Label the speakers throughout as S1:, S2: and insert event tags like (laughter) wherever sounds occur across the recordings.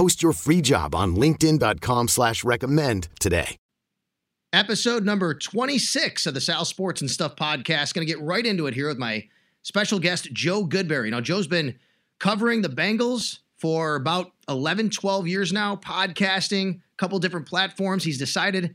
S1: Post your free job on LinkedIn.com slash recommend today.
S2: Episode number 26 of the Sal Sports and Stuff podcast. Gonna get right into it here with my special guest, Joe Goodberry. Now, Joe's been covering the Bengals for about 11, 12 years now, podcasting, a couple different platforms. He's decided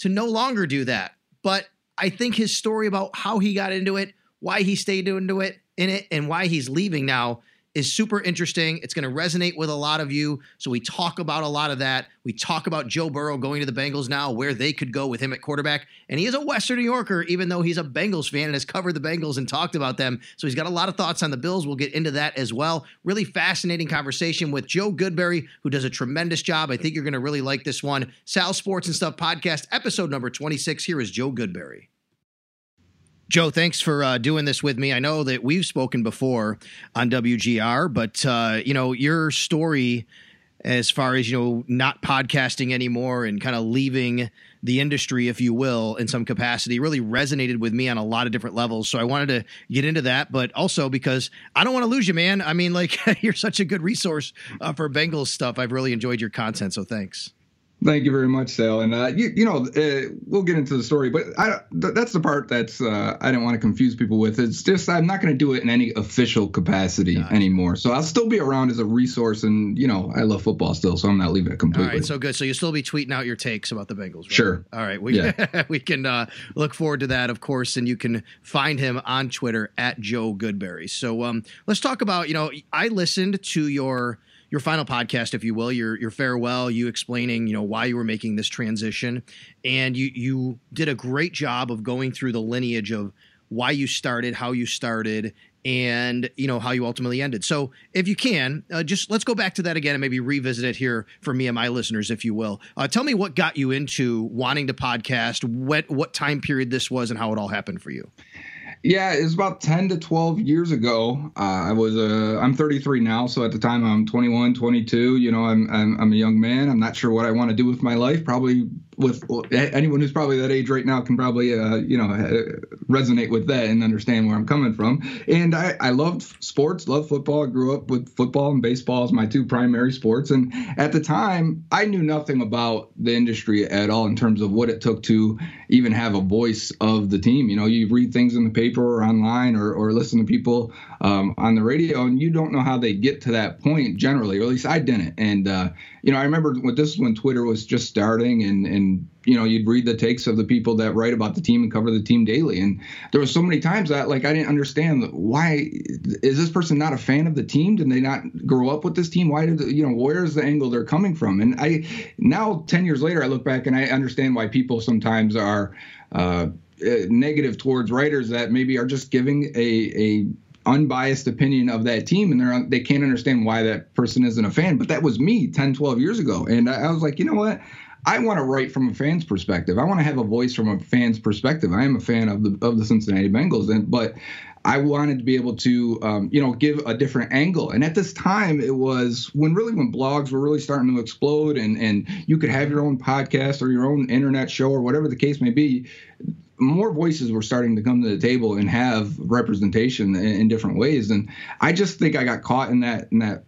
S2: to no longer do that. But I think his story about how he got into it, why he stayed into it in it, and why he's leaving now is super interesting. It's going to resonate with a lot of you. So we talk about a lot of that. We talk about Joe Burrow going to the Bengals now, where they could go with him at quarterback. And he is a Western New Yorker, even though he's a Bengals fan and has covered the Bengals and talked about them. So he's got a lot of thoughts on the Bills. We'll get into that as well. Really fascinating conversation with Joe Goodberry, who does a tremendous job. I think you're going to really like this one. Sal Sports and Stuff podcast, episode number 26. Here is Joe Goodberry. Joe, thanks for uh, doing this with me. I know that we've spoken before on WGR, but uh, you know your story as far as you know not podcasting anymore and kind of leaving the industry if you will in some capacity really resonated with me on a lot of different levels. So i wanted to get into that but also because i don't want to lose you man. I mean like (laughs) you're such a good resource uh, for bengals stuff. I've really enjoyed your content so thanks
S3: Thank you very much, Sal. And uh, you, you know, uh, we'll get into the story, but I, th- that's the part that's uh, I didn't want to confuse people with. It's just I'm not going to do it in any official capacity anymore. So I'll still be around as a resource, and you know, I love football still, so I'm not leaving it completely.
S2: All right, so good. So you'll still be tweeting out your takes about the Bengals. Right?
S3: Sure.
S2: All right, we yeah. (laughs) we can uh, look forward to that, of course, and you can find him on Twitter at Joe Goodberry. So um, let's talk about you know I listened to your your final podcast, if you will, your your farewell, you explaining, you know, why you were making this transition, and you you did a great job of going through the lineage of why you started, how you started, and you know how you ultimately ended. So, if you can, uh, just let's go back to that again and maybe revisit it here for me and my listeners, if you will. Uh, tell me what got you into wanting to podcast, what what time period this was, and how it all happened for you.
S3: Yeah, it was about 10 to 12 years ago. Uh, I was uh, I'm 33 now, so at the time I'm 21, 22. You know, I'm, I'm I'm a young man. I'm not sure what I want to do with my life. Probably with anyone who's probably that age right now can probably uh, you know resonate with that and understand where I'm coming from. And I I loved sports, loved football. I grew up with football and baseball as my two primary sports. And at the time, I knew nothing about the industry at all in terms of what it took to even have a voice of the team. You know, you read things in the paper or online or or listen to people um, on the radio, and you don't know how they get to that point generally, or at least I didn't. And uh, you know, I remember when this when Twitter was just starting, and and you know, you'd read the takes of the people that write about the team and cover the team daily, and there was so many times that like I didn't understand why is this person not a fan of the team? Did they not grow up with this team? Why did you know where's the angle they're coming from? And I now ten years later, I look back and I understand why people sometimes are. Uh, uh negative towards writers that maybe are just giving a, a unbiased opinion of that team and they're they can't understand why that person isn't a fan but that was me 10 12 years ago and I, was like you know what I want to write from a fan's perspective. I want to have a voice from a fan's perspective. I am a fan of the of the Cincinnati Bengals, and but I wanted to be able to, um, you know, give a different angle. And at this time, it was when really when blogs were really starting to explode, and and you could have your own podcast or your own internet show or whatever the case may be more voices were starting to come to the table and have representation in, in, different ways. And I just think I got caught in that in that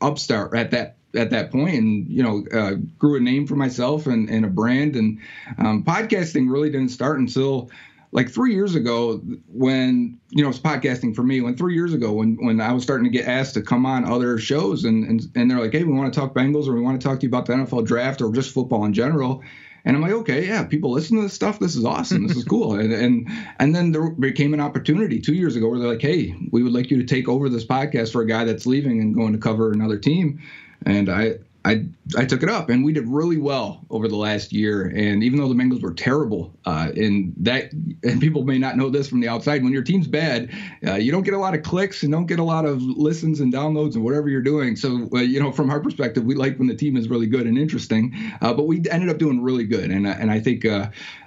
S3: upstart at that at that point and you know uh, grew a name for myself and, and a brand and um, podcasting really didn't start until like three years ago when you know it's podcasting for me when three years ago when when i was starting to get asked to come on other shows and and, and they're like hey we want to talk bengals or we want to talk to you about the nfl draft or just football in general And I'm like, okay, yeah, people listen to this stuff. This is awesome. This is cool. and and and then there became an opportunity two years ago where they're like, hey, we would like you to take over this podcast for a guy that's leaving and going to cover another team. And I I I took it up, and we did really well over the last year. And even though the Bengals were terrible, uh, and that and people may not know this from the outside, when your team's bad, uh, you don't get a lot of clicks and don't get a lot of listens and downloads and whatever you're doing. So uh, you know, from our perspective, we like when the team is really good and interesting. Uh, but we ended up doing really good, and and I think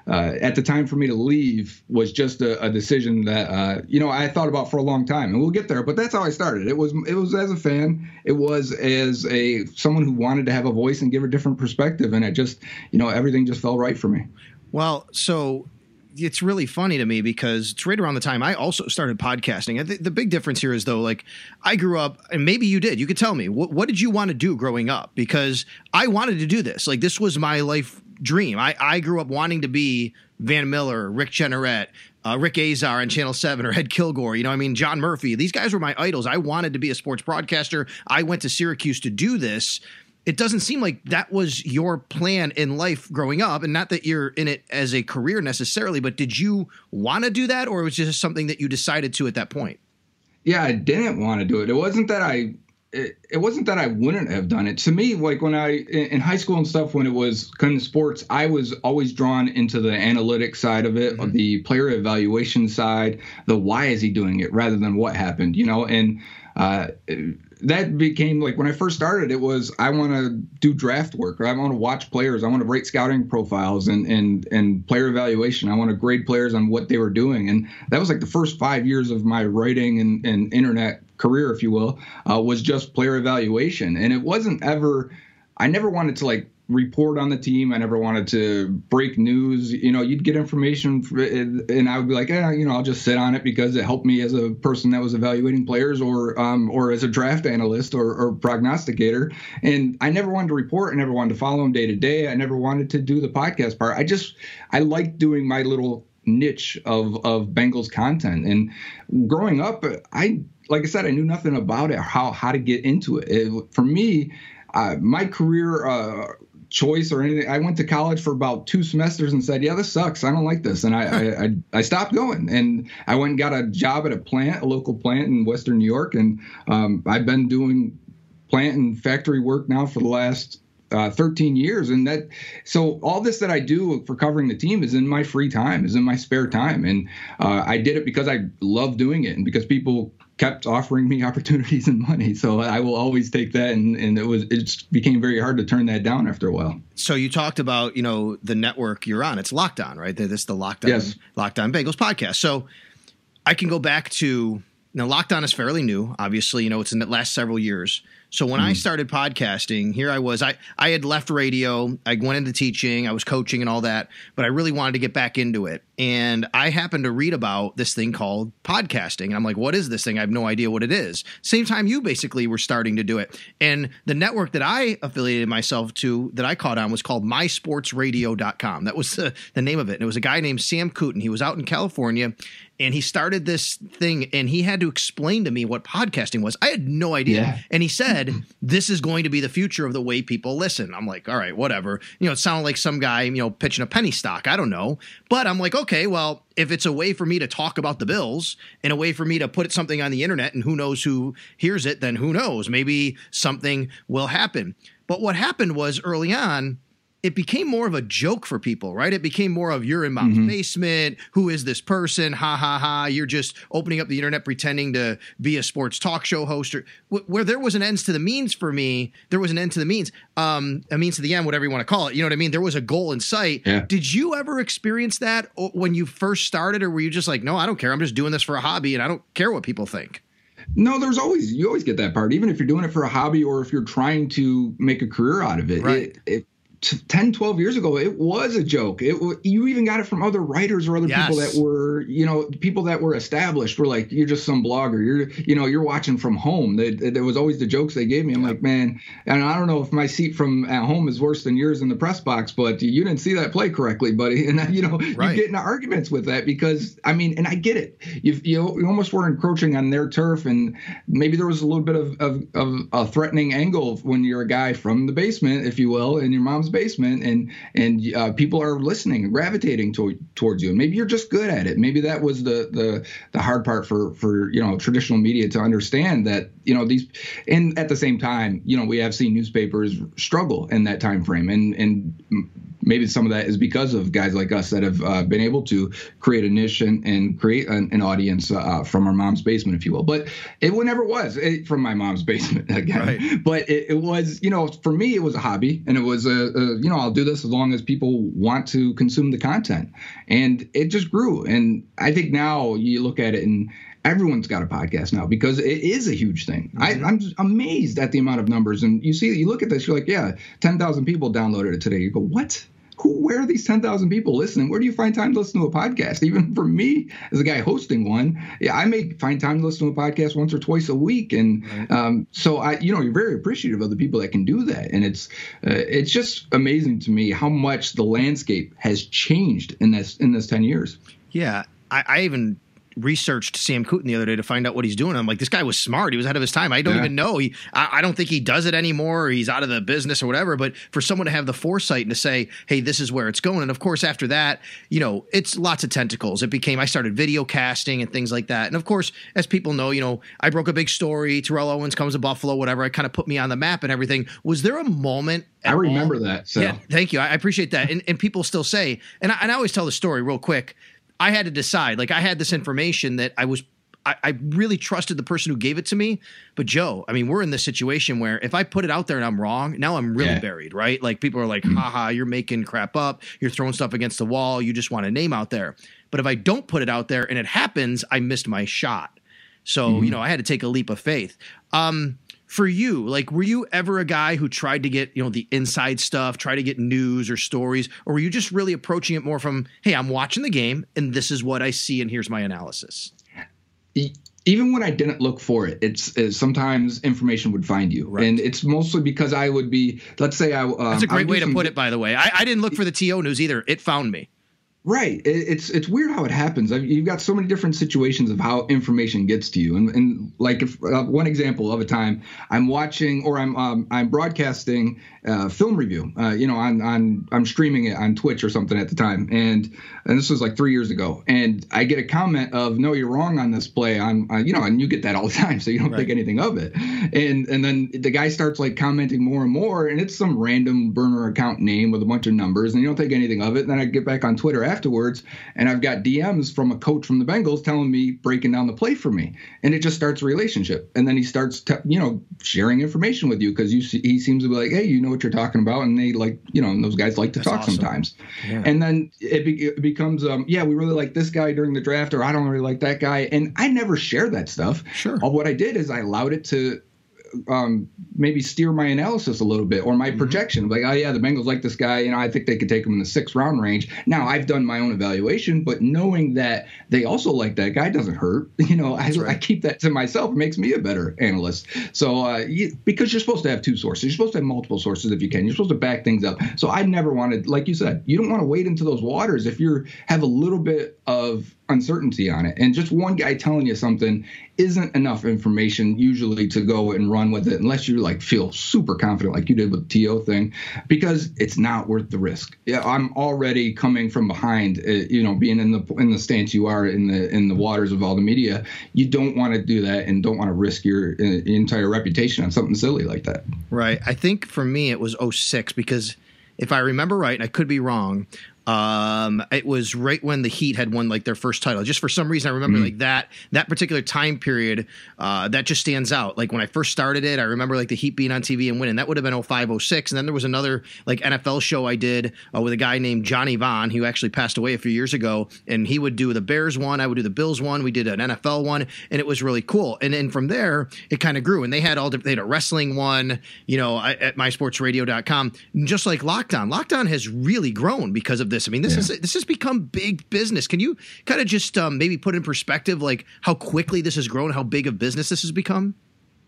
S3: uh, at the time for me to leave was just a, a decision that uh, you know I thought about for a long time, and we'll get there. But that's how I started. It was it was as a fan. It was as a someone who wanted to have a voice and give a different perspective, and it just you know everything just fell right for me.
S2: Well, so it's really funny to me because it's right around the time I also started podcasting. The, the big difference here is though, like I grew up, and maybe you did. You could tell me what, what did you want to do growing up? Because I wanted to do this. Like this was my life dream. I, I grew up wanting to be Van Miller, Rick Jeanneret, uh, Rick Azar on Channel 7 or Ed Kilgore. You know, I mean, John Murphy. These guys were my idols. I wanted to be a sports broadcaster. I went to Syracuse to do this. It doesn't seem like that was your plan in life growing up. And not that you're in it as a career necessarily, but did you want to do that or was it just something that you decided to at that point?
S3: Yeah, I didn't want to do it. It wasn't that I it, it wasn't that I wouldn't have done it. To me, like when I in high school and stuff, when it was kind of sports, I was always drawn into the analytic side of it, mm-hmm. the player evaluation side, the why is he doing it rather than what happened, you know. And uh, that became like when I first started, it was I want to do draft work, or I want to watch players, I want to rate scouting profiles and and and player evaluation. I want to grade players on what they were doing, and that was like the first five years of my writing and, and internet career, if you will, uh, was just player evaluation. And it wasn't ever, I never wanted to like report on the team. I never wanted to break news. You know, you'd get information and I would be like, yeah, you know, I'll just sit on it because it helped me as a person that was evaluating players or um, or as a draft analyst or, or prognosticator. And I never wanted to report. I never wanted to follow them day to day. I never wanted to do the podcast part. I just, I liked doing my little niche of of Bengals content. And growing up, I like I said, I knew nothing about it, how how to get into it. it for me, uh, my career uh, choice or anything, I went to college for about two semesters and said, "Yeah, this sucks. I don't like this," and I I, I, stopped going. And I went and got a job at a plant, a local plant in Western New York, and um, I've been doing plant and factory work now for the last uh, 13 years and that so all this that i do for covering the team is in my free time is in my spare time and uh, i did it because i love doing it and because people kept offering me (laughs) opportunities and money. So i will always take that. And, and it was it became very hard to turn that down after a while.
S2: So you talked about you know the network you're on. It's Locked On, right? This is the Locked On
S3: yes.
S2: Locked On Bengals podcast. So i can go back to now Locked On is fairly new obviously. You know it's in the last several years so when mm. I hmm. started podcasting, here I was. I I had left radio. I went into teaching. I was coaching and all that, but I really wanted to get back into it. And I happened to read about this thing called podcasting. And I'm like, what is this thing? I have no idea what it is. Same time you basically were starting to do it. And the network that I affiliated myself to that I caught on was called mysportsradio.com. That was the, the name of it. And it was a guy named Sam Cooten. He was out in California and he started this thing and he had to explain to me what podcasting was. I had no idea. Yeah. And he said, This is going to be the future of the way people listen. I'm like, all right, whatever. You know, it sounded like some guy, you know, pitching a penny stock. I don't know. But I'm like, okay, well, if it's a way for me to talk about the Bills and a way for me to put something on the internet and who knows who hears it, then who knows? Maybe something will happen. But what happened was early on, it became more of a joke for people, right? It became more of you're in my mm-hmm. basement. Who is this person? Ha ha ha. You're just opening up the internet pretending to be a sports talk show host. Or, where there was an ends to the means for me, there was an end to the means, um, a means to the end, whatever you want to call it. You know what I mean? There was a goal in sight.
S3: Yeah.
S2: Did you ever experience that when you first started, or were you just like, no, I don't care. I'm just doing this for a hobby and I don't care what people think?
S3: No, there's always you always get that part, even if you're doing it for a hobby or if you're trying to make a career out of it.
S2: Right.
S3: It, it, 10 12 years ago it was a joke. It you even got it from other writers or other yes. people that were you know people that were established were like you're just some blogger. You're you know you're watching from home. There was always the jokes they gave me. I'm like man and i don't know if my seat from at home is worse than yours in the press box but you didn't see that play correctly buddy. (laughs) And you know right. you get into arguments with that because i mean and i get it. You, you, you almost were encroaching on their turf and maybe there was a little bit of, of, of a threatening angle when you're a guy from the basement if you will and your mom's basement, and and uh, people are listening and gravitating to, towards you. And maybe you're just good at it. Maybe that was the the the hard part for for you know traditional media to understand that you know these. And at the same time, you know, we have seen newspapers struggle in that time frame, and and maybe some of that is because of guys like us that have uh, been able to create a niche and, and create an, an audience uh, from our mom's basement, if you will. But it never was it, from my mom's (laughs) basement again. Right. But it, it, was, you know, for me, it was a hobby, and it was a, a, you know, I'll do this as long as people want to consume the content, and it just grew. And I think now you look at it and everyone's got a podcast now because it is a huge thing. Mm-hmm. I, am amazed at the amount of numbers. And you see, you look at this, you're like, yeah, 10,000 people downloaded it today. You go, what? Who, where are these 10,000 people listening? Where do you find time to listen to a podcast? Even for me, as a guy hosting one, yeah, I may find time to listen to a podcast once or twice a week. And right. um, so I, you know, you're very appreciative of the people that can do that. And it's, uh, it's just amazing to me how much the landscape has changed in this, in this 10 years.
S2: Yeah. I, I even researched Sam Cooten the other day to find out what he's doing. I'm like, this guy was smart. He was ahead of his time. I don't yeah. even know. He, I, I, don't think he does it anymore. he's out of the business or whatever. But for someone to have the foresight and to say, hey, this is where it's going. And of course, after that, you know, it's lots of tentacles. It became, I started video casting and things like that. And of course, as people know, you know, I broke a big story. Terrell Owens comes to Buffalo, whatever. I kind of put me on the map and everything. Was there a moment?
S3: I remember all? that. So.
S2: Yeah, thank you. I, I appreciate that. And, and people still say, and I, and I always tell the story real quick I had to decide. Like I had this information that I was I, I, really trusted the person who gave it to me. But Joe, I mean, we're in this situation where if I put it out there and I'm wrong, now I'm really yeah. buried, right? Like people are like, mm. haha, you're making crap up, you're throwing stuff against the wall, you just want a name out there. But if I don't put it out there and it happens, I missed my shot. So, mm-hmm. you know, I had to take a leap of faith. Um, for you like were you ever a guy who tried to get you know the inside stuff try to get news or stories or were you just really approaching it more from hey i'm watching the game and this is what i see and here's my analysis
S3: even when I didn't look for it, it's, it's sometimes information would find you, right. and it's mostly because I would be. Let's say I.
S2: Uh, That's a great way to put it, by the way. I, I didn't look for the TO news either; it found me.
S3: Right. It's it's weird how it happens. You've got so many different situations of how information gets to you, and, and like if, uh, one example of a time I'm watching or I'm um, I'm broadcasting uh, film review. Uh, you know, on on I'm streaming it on Twitch or something at the time, and and this was like three years ago, and I get a comment of no, you're wrong on this play. On uh, you know, and you get that all the (laughs) time, so you don't right. think anything of it, and and then the guy starts like commenting more and more, and it's some random burner account name with a bunch of numbers, and you don't think anything of it. And then I get back on Twitter afterwards, and I've got DMs from a coach from the Bengals telling me breaking down the play for me, and it just starts a relationship. And then he starts, te- you know, sharing information with you because you see, he seems to be like, hey, you know what you're talking about, and they like, you know, and those guys like to That's talk awesome. sometimes. Yeah. And then it, be- it becomes, um, yeah, we really like this guy during the draft, or I don't really like that guy, and I never share that stuff.
S2: Sure.
S3: All what I did is I allowed it to um, maybe steer my analysis a little bit or my mm-hmm. projection. Like, oh yeah, the Bengals like this guy. You know, I think they could take him in the sixth round range. Now I've done my own evaluation, but knowing that they also like that guy doesn't hurt. (laughs) You know, I, right. I, keep that to myself. It makes me a better analyst. So uh, you, because you're supposed to have two sources, you're supposed to have multiple sources if you can. You're supposed to back things up. So I never wanted, like you said, you don't want to wade into those waters if you have a little bit of uncertainty on it. And just one guy telling you something isn't enough information usually to go and run with it unless you like feel super confident like you did with the TO thing because it's not worth the risk. Yeah, I'm already coming from behind, uh, you know, being in the in the stance you are in the in the waters of all the media. You don't want to do that and don't want to risk your uh, entire reputation on something silly like that.
S2: Right. I think for me it was 06 because if I remember right, and I could be wrong, um, it was right when the Heat had won like their first title. Just for some reason, I remember mm. like that that particular time period. Uh, that just stands out. Like when I first started it, I remember like the Heat being on TV and winning. That would have been 05, 06. And then there was another like NFL show I did uh, with a guy named Johnny Vaughn, who actually passed away a few years ago. And he would do the Bears one, I would do the Bills one. We did an NFL one, and it was really cool. And then from there, it kind of grew. And they had all they had a wrestling one, you know, at mysportsradio.com. Just like Locked On, Lockdown has really grown because of this this. I mean, this yeah. is this has become big business. Can you kind of just um, maybe put in perspective like how quickly this has grown, how big of business this has become?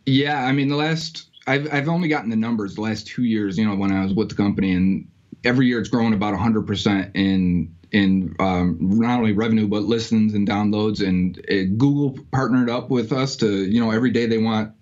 S3: Yeah, I mean, the last I've I've only gotten the numbers the last two years. You know, when I was with the company, and every year it's grown about 100 percent in in um, not only revenue but listens and downloads. And it, Google partnered up with us to you know every day they want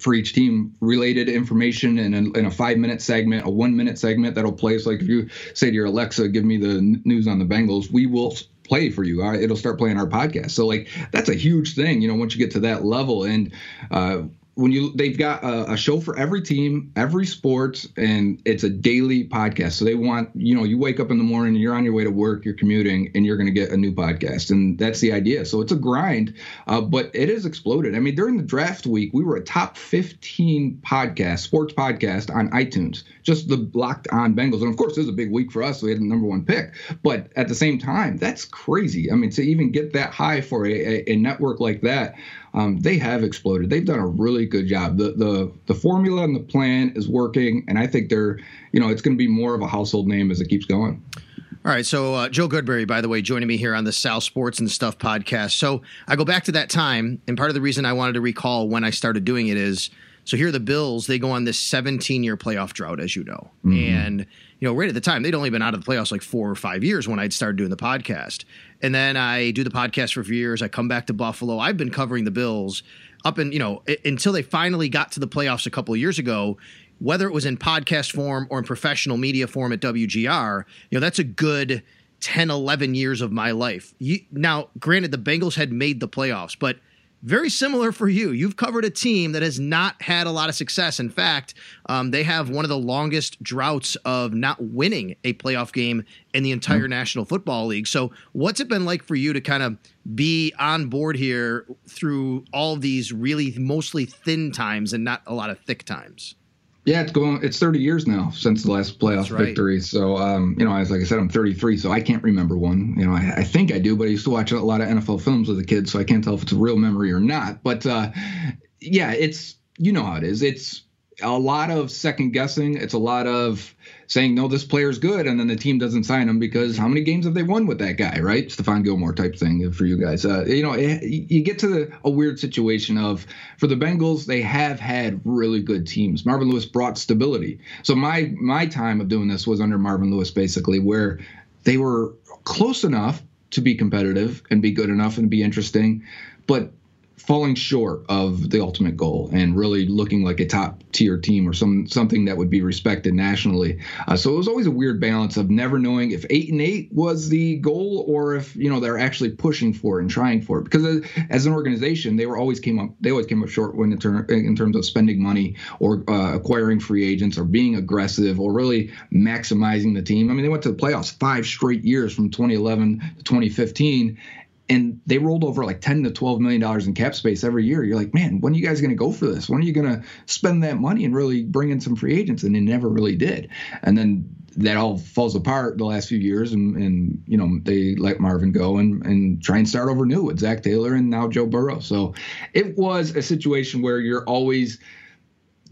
S3: for each team related information in a, in a five minute segment, a one minute segment that'll play. So like if you say to your Alexa, give me the news on the Bengals, we will play for you. It'll start playing our podcast. So like that's a huge thing, you know, once you get to that level. And uh, when you they've got a, a, show for every team, every sport, and it's a daily podcast. So they want you know you wake up in the morning, you're on your way to work, you're commuting, and you're going to get a new podcast, and that's the idea. So it's a grind, uh, but it has exploded. I mean, during the draft week, we were a top 15 podcast, sports podcast on iTunes, just the Locked On Bengals, and of course, it was a big week for us. So we had the number one pick, but at the same time, that's crazy. I mean, to even get that high for a, a, a network like that um, they have exploded. They've done a really good job. The the the formula and the plan is working, and I think they're you know it's going to be more of a household name as it keeps going.
S2: All right, so uh, Joe Goodberry, by the way, joining me here on the Sal Sports and Stuff podcast. So I go back to that time, and part of the reason I wanted to recall when I started doing it is so here are the Bills. They go on this 17 year playoff drought, as you know, mm-hmm. and you know, right at the time, they'd only been out of the playoffs like four or five years when I'd started doing the podcast. And then I do the podcast for a few years. I come back to Buffalo. I've been covering the Bills up and, you know, until they finally got to the playoffs a couple of years ago. Whether it was in podcast form or in professional media form at WGR, you know, that's a good 10, 11 years of my life. You, now, granted, the Bengals had made the playoffs, but – very similar for you. You've covered a team that has not had a lot of success. In fact, um, they have one of the longest droughts of not winning a playoff game in the entire mm-hmm. National Football League. So, what's it been like for you to kind of be on board here through all these really mostly thin times and not a lot of thick times?
S3: Yeah, it's going. It's 30 years now since the last playoff right. victory. So, um, you know, as like I said, I'm 33, so I can't remember one. You know, I, I, think I do, but I used to watch a lot of NFL films as a kid, so I can't tell if it's a real memory or not. But uh, yeah, it's you know how it is. It's a lot of second guessing. It's a lot of saying no, this player's good, and then the team doesn't sign him because how many games have they won with that guy, right? Stephon Gilmore type thing for you guys. Uh, you know, it, you get to the, a weird situation of for the Bengals, they have had really good teams. Marvin Lewis brought stability. So my my time of doing this was under Marvin Lewis, basically, where they were close enough to be competitive and be good enough and be interesting, but falling short of the ultimate goal and really looking like a top tier team or some something that would be respected nationally. Uh, so it was always a weird balance of never knowing if eight and eight was the goal or if you know they're actually pushing for it and trying for it. Because as, an organization, they were always came up they always came up short when in, ter- in terms of spending money or uh, acquiring free agents or being aggressive or really maximizing the team. I mean, they went to the playoffs five straight years from 2011 to 2015 and they rolled over like 10 to 12 million dollars in cap space every year. You're like man when are you guys going to go for this? When are you going to spend that money and really bring in some free agents? And they never really did. And then that all falls apart the last few years and, and you know they let marvin go and, and try and start over new with zac taylor and now joe burrow. So it was a situation where you're always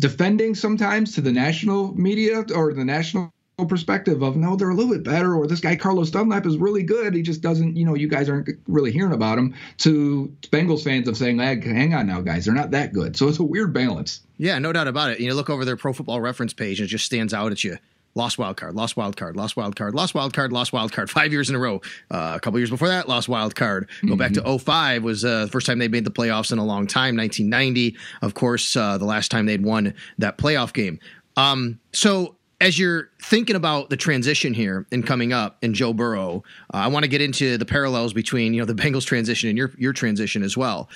S3: defending sometimes to the national media or the national perspective of no, they're a little bit better, or this guy Carlos Dunlap is really good. He just doesn't, you know, you guys aren't really hearing about him. To Bengals fans of saying, hey, hang on now, guys, they're not that good. So it's a weird balance.
S2: Yeah, no doubt about it. You look over their Pro Football Reference page, and it just stands out at you. Lost wild card, lost wild card, lost wild card, lost wild card, lost wild card. (laughs) Five years in a row. Uh, a couple years before that, lost wild card. Go mm-hmm. back to 05 was uh, the first time they made the playoffs in a long time. 1990, of course, uh, the last time they'd won that playoff game. Um, so as you're thinking about the transition here and coming up in Joe Burrow, uh, I want to get into the parallels between you know the Bengals transition and your your transition as well.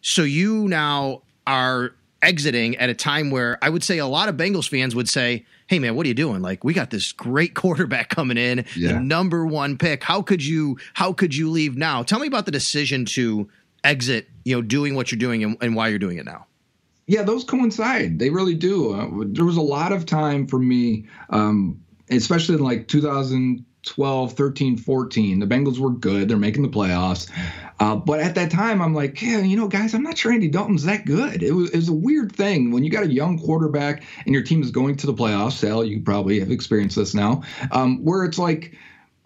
S2: So you now are exiting at a time where I would say a lot of Bengals fans would say, "Hey man, what are you doing? Like we got this great (laughs) quarterback coming in, yeah. the number 1 pick. How could you how could you leave now?" Tell me about the decision to exit, you know, doing what you're doing and, and why you're doing it now
S3: yeah, those coincide. They really do. Uh, there was a lot of time for me, um, especially in like 2012, 13, 14. The Bengals were good. They're making the playoffs. Uh, but at that time, I'm like, yeah, you know, guys, I'm not sure Andy Dalton's that good. It was, it was a weird thing when you got a young quarterback and your team is going to the playoffs. Sal, you probably have experienced this now, um, where it's like,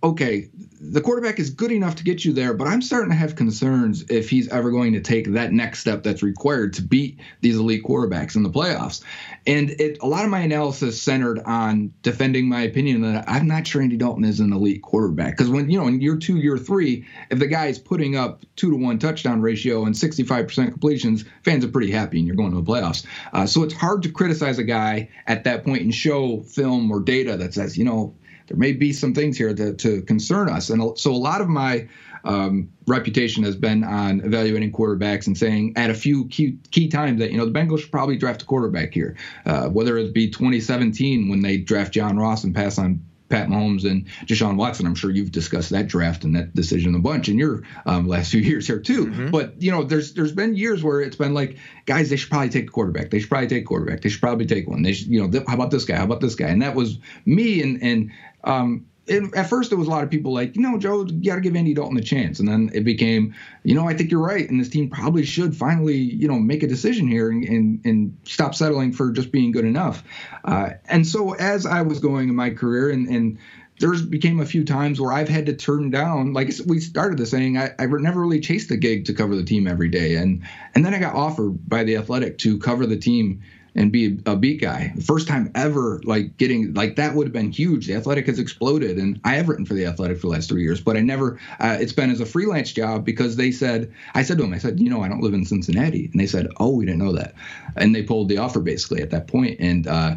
S3: okay, the quarterback is good enough to get you there, but I'm starting to have concerns if he's ever going to take that next step that's required to beat these elite quarterbacks in the playoffs. And it, a lot of my analysis centered on defending my opinion that I'm not sure Andy Dalton is an elite quarterback. Because when, you know, in year two, year three, if the guy is putting up two to one touchdown ratio and 65% completions, fans are pretty happy and you're going to the playoffs. Uh, so it's hard to criticize a guy at that point and show film or data that says, you know, there may be some things here to, to concern us. And so a lot of my um, reputation has been on evaluating quarterbacks and saying at a few key, key times that, you know, the Bengals should probably draft a quarterback here, uh, whether it be 2017 when they draft John Ross and pass on Pat Mahomes and Deshaun Watson. I'm sure you've discussed that draft and that decision a bunch in your um, last few (laughs) years here too. Mm-hmm. But you know, there's there's been years where it's been like, guys, they should probably take a quarterback. They should probably take a quarterback. They should probably take one. They should, you know, th- how about this guy? How about this guy? And that was me and and um, it, at first there was a lot of people like, you know, Joe, you got to give Andy Dalton a chance, and then it became, you know, I think you're right, and this team probably should finally, you know, make a decision here and and, and stop settling for just being good enough. Uh, and so as I was going in my career, and and there's became a few times where I've had to turn down, like we started the saying, I, I never really chased the gig to cover the team every day, and and then I got offered by the Athletic to cover the team and be a beat guy. First time ever, like getting like that would have been huge. The Athletic has exploded, and I have written for the Athletic for the last three years, but I never. Uh, it's been as a freelance job because they said I said to them, I said, you know, I don't live in Cincinnati, and they said, oh, we didn't know that, and they pulled the offer basically at that point, and. Uh,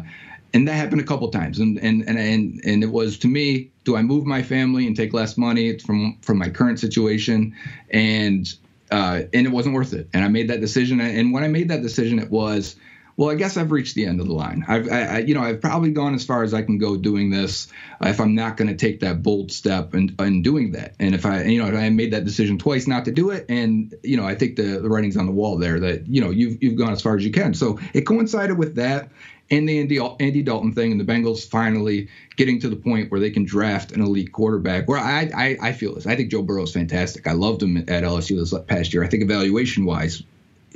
S3: and that happened a couple times and, and and and and it was to me do i move my family and take less money from from my current situation and uh, and it wasn't worth it and i made that decision and when i made that decision it was well, I guess I've reached the end of the line. I've, I, you know, I've probably gone as far as I can go doing this. Uh, if I'm not going to take that bold step and, and doing that, and if I, you know, I made that decision twice not to do it, and you know, I think the the writing's on the wall there that you know you've you've gone as far as you can. So it coincided with that and the Andy, Andy Dalton thing, and the Bengals finally getting to the point where they can draft an elite quarterback. Where I, I, I feel this. I think Joe Burrow is fantastic. I loved him at LSU this past year. I think evaluation wise,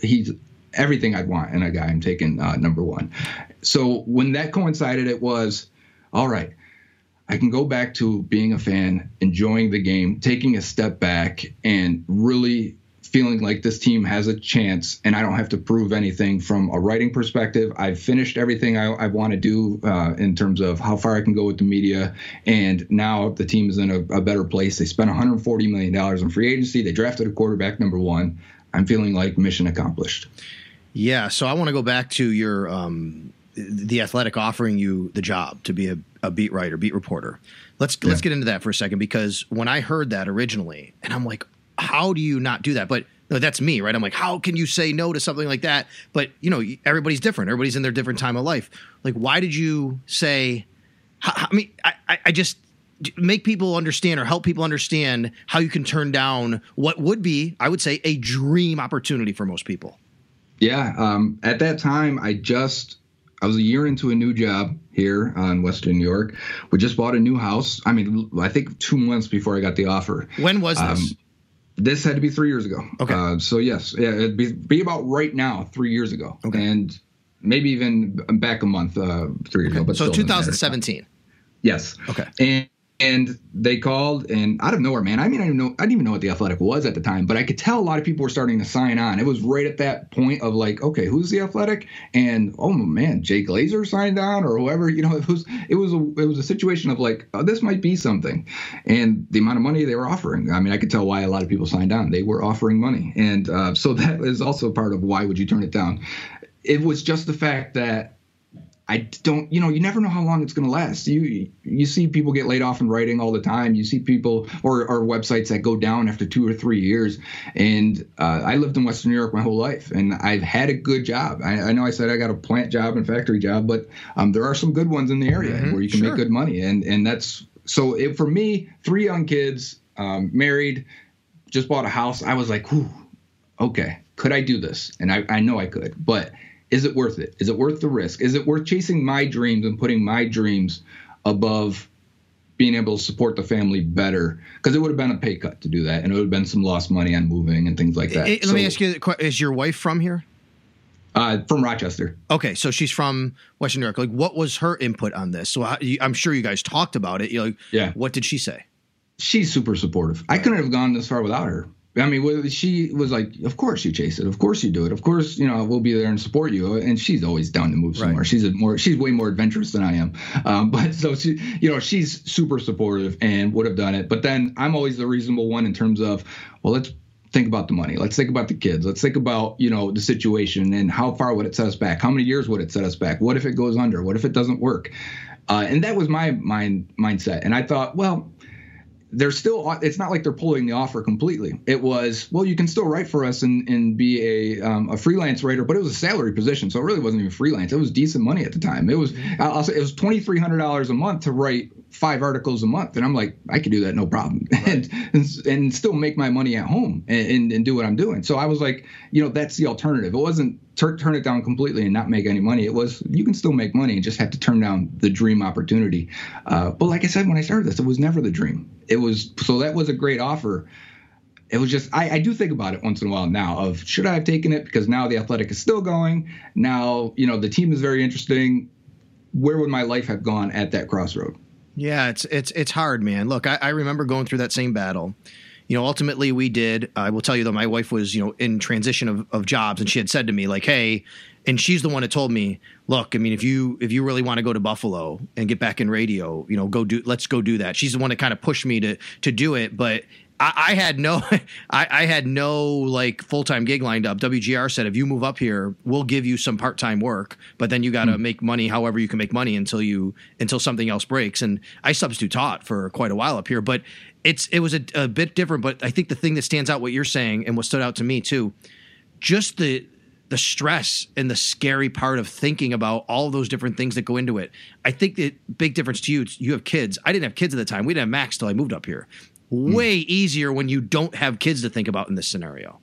S3: he's everything I'd want in a guy. I'm taking uh, number one. So when that coincided, it was all right. I can go back to being a fan, enjoying the game, taking a step back, and really feeling like this team has a chance and I don't have to prove anything from a writing perspective. I've finished everything I, I want to do uh, in terms of how far I can go with the media. And now the team is in a, a better place. They spent $140 million in free agency. They drafted a quarterback number one. I'm feeling like mission accomplished.
S2: Yeah, so I want to go back to your um, the athletic offering you the job to be a, a beat writer, beat reporter. Let's yeah. let's get into that for a second because when I heard that originally, and I'm like, how do you not do that? But no, that's me, right? I'm like, how can you say no to something like that? But you know, everybody's different. Everybody's in their different time of life. Like, why did you say? I mean, I, I just make people understand or help people understand how you can turn down what would be, I would say, a dream opportunity for most people.
S3: Yeah. Um, at that time, I just I was a year into a new job here on Western New York. We just bought a new house. I mean, I think two months before I got the offer.
S2: When was this? Um,
S3: this had to be three years ago.
S2: Okay.
S3: Uh, so yes, yeah, it'd be, be about right now, three years ago. Okay. And maybe even back a month, uh, three years okay. ago. But
S2: so 2017.
S3: Yes.
S2: Okay.
S3: And they called and out of nowhere, man. I mean, I didn't know I didn't even know what the athletic was at the time, but I could tell a lot of people were starting to sign on. It was right at that point of like, okay, who's the athletic? And oh man, Jay Glazer signed on or whoever. You know, (laughs) it was it was a it was a situation of like, oh, this might be something. And the amount of money they were offering, I mean, I could tell why a lot of people signed on. They were offering money, and uh, so (laughs) that is also part of why would you turn it down. It was just the fact that I don't, you know, you never know how long it's going to last. You you see people get laid off in writing all the time. You see people or, or websites that go down after two or three years. And uh, I lived in Western New York my whole life, and I've had a good job. I, I know I said I got a plant job and factory job, but um, there are some good ones in the area mm-hmm, where you can sure. make good money, and and that's so. It, for me, three young kids, um, married, just bought a house. I was like, okay, could I do this? And I, I know I could, but is it worth it? Is it worth the risk? Is it worth chasing my dreams and putting my dreams above being able to support the family better? Because it would have been a pay cut to do that, and it would have been some lost money on moving and things like that.
S2: Let so, me ask you: Is your wife from here?
S3: Uh, from Rochester.
S2: Okay, so she's from Western New York. Like, what was her input on this? So I, I'm sure you guys talked about it. You know,
S3: yeah.
S2: What did she say?
S3: she's super supportive. I couldn't have gone this far without her. I mean, she was like, "Of course you chase it. Of course you do it. Of course, you know, we'll be there and support you." And she's always down to move somewhere. Right. She's a more, she's way more adventurous than I am. Um, (laughs) but so she, you know, she's super supportive and would have done it. But then I'm always the reasonable one in terms of, well, let's think about the money. Let's think about the kids. Let's think about, you know, the situation and how far would it set us back? How many years would it set us back? What if it goes under? What if it doesn't work? Uh, and that was my mind mindset. And I thought, well, they're still it's not like they're pulling the offer completely it was well you can still write for us and, and be a, um, a freelance writer but it was a salary position so it really wasn't even freelance it was decent money at the time it was. I'll say it was $2300 a month to write five articles a month and i'm like i could do that no problem (laughs) right. and, and, and still make my money at home and, and, and do what i'm doing so i was like you know that's the alternative it wasn't tur- turn it down completely and not make any money. It was you can still make money and just have to turn down the dream opportunity. Uh, but like I said when I started this, it was never the dream. It was so that was a great offer. It was just I, I do think about it once in a while now of should I have taken it because now the athletic is still going. Now you know the team is very interesting. Where would my life have gone at that crossroad?
S2: Yeah, it's it's it's hard, man. Look, I, I remember going through that same battle you know, ultimately we did. I will tell you that my wife was, you know, in transition of, of jobs, and she had said to me like, "Hey," and she's the one that told me, "Look, I mean, if you if you really want to go to Buffalo and get back in radio, you know, go do. Let's go do that." She's the one that kind of pushed me to to do it, but I, had no, (laughs) I, I, had no like full time gig lined up. WGR said if you move up here, we'll give you some part time work, but then you got to mm. make money however you can make money until you until something else breaks. And I substitute taught for quite a while up here, but it's it was a, a bit different. But I think the thing that stands out, what you're saying, and what stood out to me too, just the the stress and the scary part of thinking about all those different things that go into it. I think the big difference to you, you have kids. I didn't have kids at the time. We didn't have Max till I moved up here. Hmm. Way mm. easier when you don't have kids to think about in this scenario.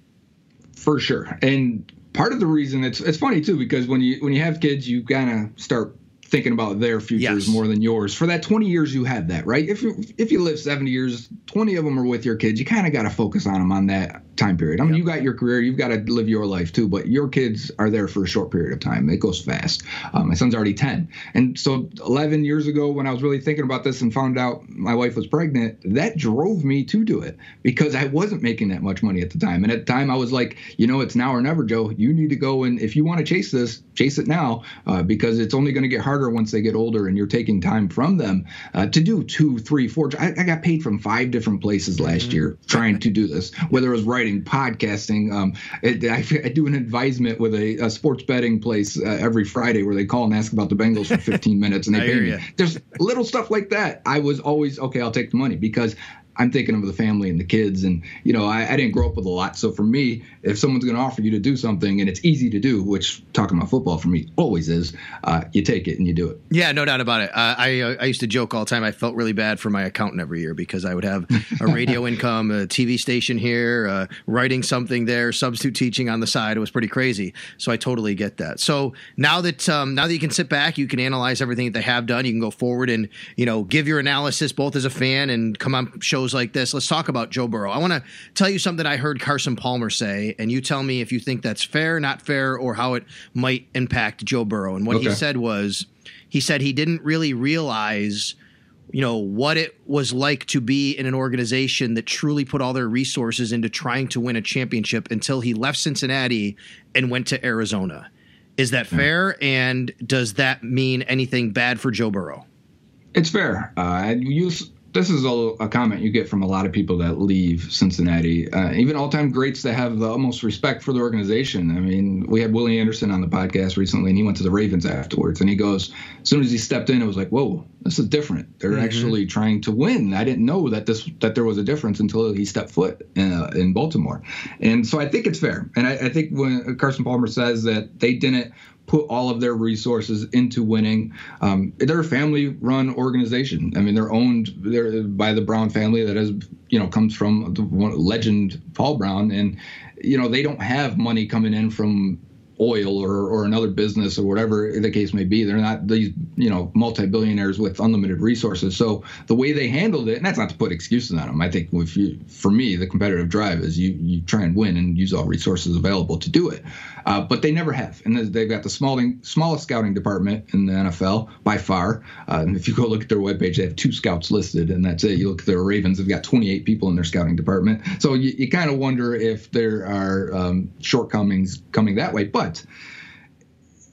S3: For sure. And part of the reason it's it's funny too because when you when you have kids you kind of start thinking about their futures yes. more than yours. For that 20 years, you had that, right? If you if you live 70 years, 20 of them are with your kids. You kind of got to focus on them on that time period. I mean, yep. you got your career, you've got to live your life too, but your kids are there for a short period of time. It goes fast. Um, my son's already 10, and so 11 years ago, when I was really thinking about this and found out my wife was pregnant, that drove me to do it because I wasn't making that much money at the time. And at the time, I was like, you know, it's now or never, Joe. You need to go and if you want to chase this, chase it now uh, because it's only going to get harder once they get older and you're taking time from them uh, to do two, three, four. I, I, got paid from five different places last mm-hmm. year trying to do this, whether it was podcasting. Um, it, I, I, do an advisement with a, a sports betting place uh, every Friday where they call and ask about the Bengals for 15 (laughs) minutes and they pay me. There's little stuff like that. I was always okay. I'll take the money because I'm thinking of the family and the kids. And, you know, I, I didn't grow up with a lot. So for me, if someone's going to offer you to do something and it's easy to do, which talking about football for me always is, uh, you take it and you do it.
S2: Yeah, no doubt about it. Uh, I, uh, I used to joke all the time. I felt really bad for my accountant every year because I would have (laughs) a radio income, a TV station here, uh, writing something there, substitute teaching on the side. It was pretty crazy. So I totally get that. So now that, um, now that you can sit back, you can analyze everything that they have done. You can go forward and, you know, give your analysis both as a fan and come on shows shows like this, let's talk about Joe Burrow. I want to tell you something I heard Carson Palmer say, and you tell me if you think that's fair, not fair, or how it might impact Joe Burrow. And what okay. he said was, he said he didn't really realize you know what it was like to be in an organization that truly put all their resources into trying to win a championship until he left Cincinnati and went to Arizona. Is that fair? And does that mean anything bad for Joe Burrow?
S3: It's fair. Uh, you this is a, a, comment you get from a lot of people that leave Cincinnati, uh, even all-time greats that have the utmost respect for the organization. I mean, we had Willie Anderson on the podcast recently, and he went to the Ravens afterwards, and he goes, as soon as he stepped in, it was like, whoa, this is different. They're mm-hmm. actually trying to win. I didn't know that this that there was a difference until he stepped foot in, uh, in Baltimore, and so I think it's fair. And I, I think when Carson Palmer says that they didn't put all of their resources into winning. Um, they're a family-run organization. I mean, they're owned they're by the Brown family that has, you know, comes from the legend Paul Brown, and you know they don't have money coming in from oil or, or another business or whatever the case may be. They're not these, you know, multi-billionaires with unlimited resources. So the way they handled it, and that's not to put excuses on them. I think you, for me, the competitive drive is you you try and win and use all resources available to do it. Uh, but they never have, and they've got the smalling, smallest scouting department in the NFL by far. Uh, if you go look at their webpage, they have two scouts listed, and that's it. You look at their Ravens; they've got 28 people in their scouting department. So you, you kind of wonder if there are um, shortcomings coming that way. But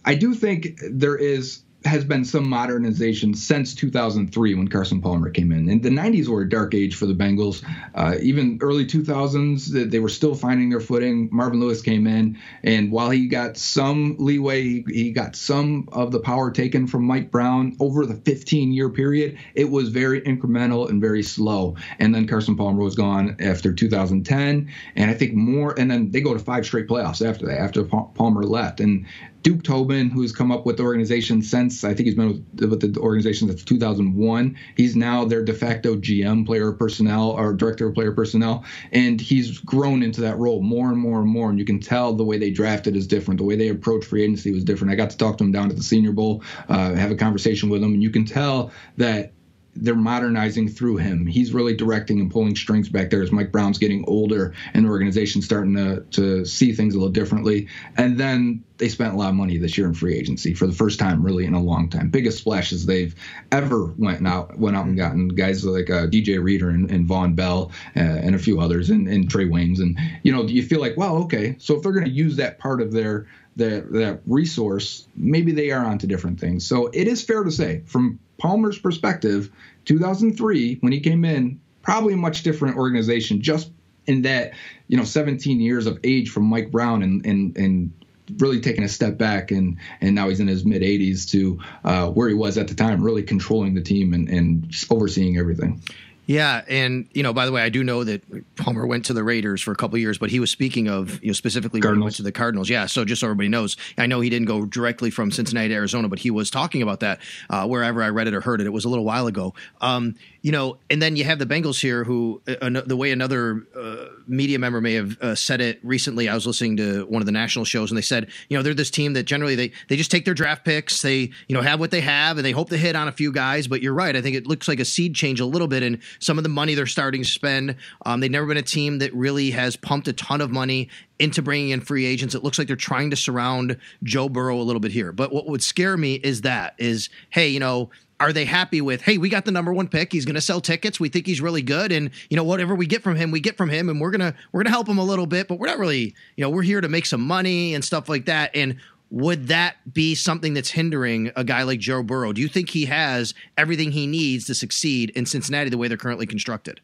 S3: I do think there is has been some modernization since 2003 when Carson Palmer came in. And the 90s were a dark age for the Bengals. Uh, even early 2000s, they were still finding their footing. Marvin Lewis came in, and while he got some leeway, he, he got some of the power taken from Mike Brown over the 15 year period. It was very incremental and very slow. And then Carson Palmer was gone after 2010. And I think more, and then they go to five straight playoffs after that, after Palmer left. And Duke Tobin, who's come up with the organization since I think he's been with, with, the organization since 2001. He's now their de facto GM, player personnel, or director of player personnel, and he's grown into that role more and more and more. And you can tell the way they drafted is different. The way they approach free agency was different. I got to talk to him down at the Senior Bowl, uh, have a conversation with him, and you can tell that they're modernizing through him. He's really directing and pulling strings back there as Mike Brown's getting older and the organization's starting to, to see things a little differently. And then they spent a lot of money this year in free agency for the first time really in a long time. Biggest splashes they've ever went out went out and gotten guys like uh, DJ Reader and, and Vonn Bell uh, and a few others and, and Trae Waynes. And you know you feel like wow okay so if they're going to use that part of their that that resource, maybe they are onto different things. So it is fair to say, from Palmer's perspective, 2003 when he came in, probably a much different organization, just in that you know 17 years of age from Mike Brown and and and really taking a step back and and now he's in his mid 80s to uh, where he was at the time, really controlling the team and, and overseeing everything.
S2: Yeah, and you know, by the way, I do know that Palmer went to the Raiders for a couple years, but he was speaking of you know specifically when he went to the Cardinals. Yeah, so just so everybody knows, I know he didn't go directly from Cincinnati to Arizona, but he was talking about that uh, wherever I read it or heard it. It was a little while ago. Um, you know, and then you have the Bengals here, who uh, the way another uh, media member may have uh, said it recently. I was listening to one of the national shows, and they said, you know, they're this team that generally they they just take their draft picks, they you know have what they have, and they hope to hit on a few guys. But you're right, I think it looks like a seed change a little bit in some of the money they're starting to spend. Um, they've never been a team that really has pumped a ton of money into bringing in free agents. It looks like they're trying to surround Joe Burrow a little bit here. But what would scare me is that is, hey, you know, are they happy with hey we got the number one pick. He's going to sell tickets. We think he's really good. And you know whatever we get from him we get from him. And we're going to we're going to help him a little bit but we're not really you know we're here to make some money and stuff like that. And would that be something that's hindering a guy like Joe Burrow? Do you think he has everything he needs to succeed in Cincinnati the way they're currently constructed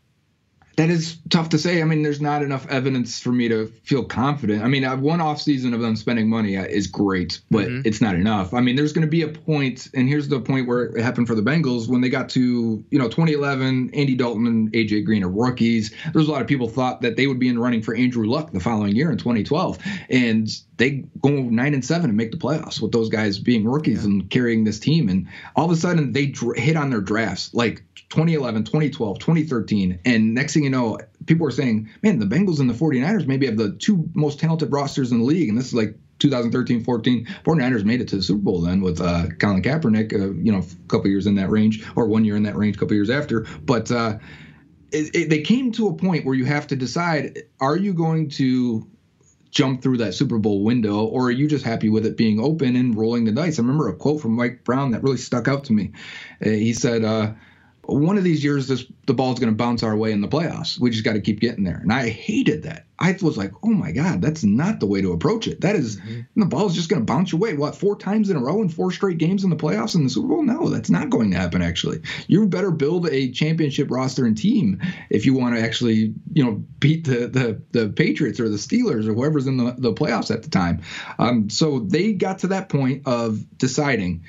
S3: that is tough to say. I mean, there's not enough evidence for me to feel confident. I mean, one off season of them spending money uh, is great, but mm-hmm. it's not enough. I mean, there's going to be a point, and here's the point where it happened for the Bengals when they got to, you know, 2011. Andy Dalton and AJ Green are rookies. There's a lot of people thought that they would be in running for Andrew Luck the following year in 2012, and they go nine and seven and make the playoffs with those guys being rookies yeah. and carrying this team. And all of a sudden, they dr- hit on their drafts like 2011, 2012, 2013. And next thing you know, people are saying, man, the Bengals and the 49ers maybe have the two most talented rosters in the league. And this is like 2013 14. 49ers made it to the Super Bowl then with uh, Colin Kaepernick, uh, you know, a couple years in that range, or one year in that range, a couple years after. But uh, it, it, they came to a point where you have to decide are you going to jump through that Super Bowl window, or are you just happy with it being open and rolling the dice? I remember a quote from Mike Brown that really stuck out to me. Uh, he said, uh, one of these years this the ball's going to bounce our way in the playoffs. We just got to keep getting there. And I hated that. I was like, oh my god, that's not the way to approach it. That is, mm-hmm. the ball's just going to bounce your way. What four times in a row in four straight games in the playoffs in the Super Bowl? No, that's not going to happen. Actually, you better build a championship roster and team if you want to actually, you know, beat the the, the Patriots or the Steelers or whoever's in the, the playoffs at the time. Um, so they got to that point of deciding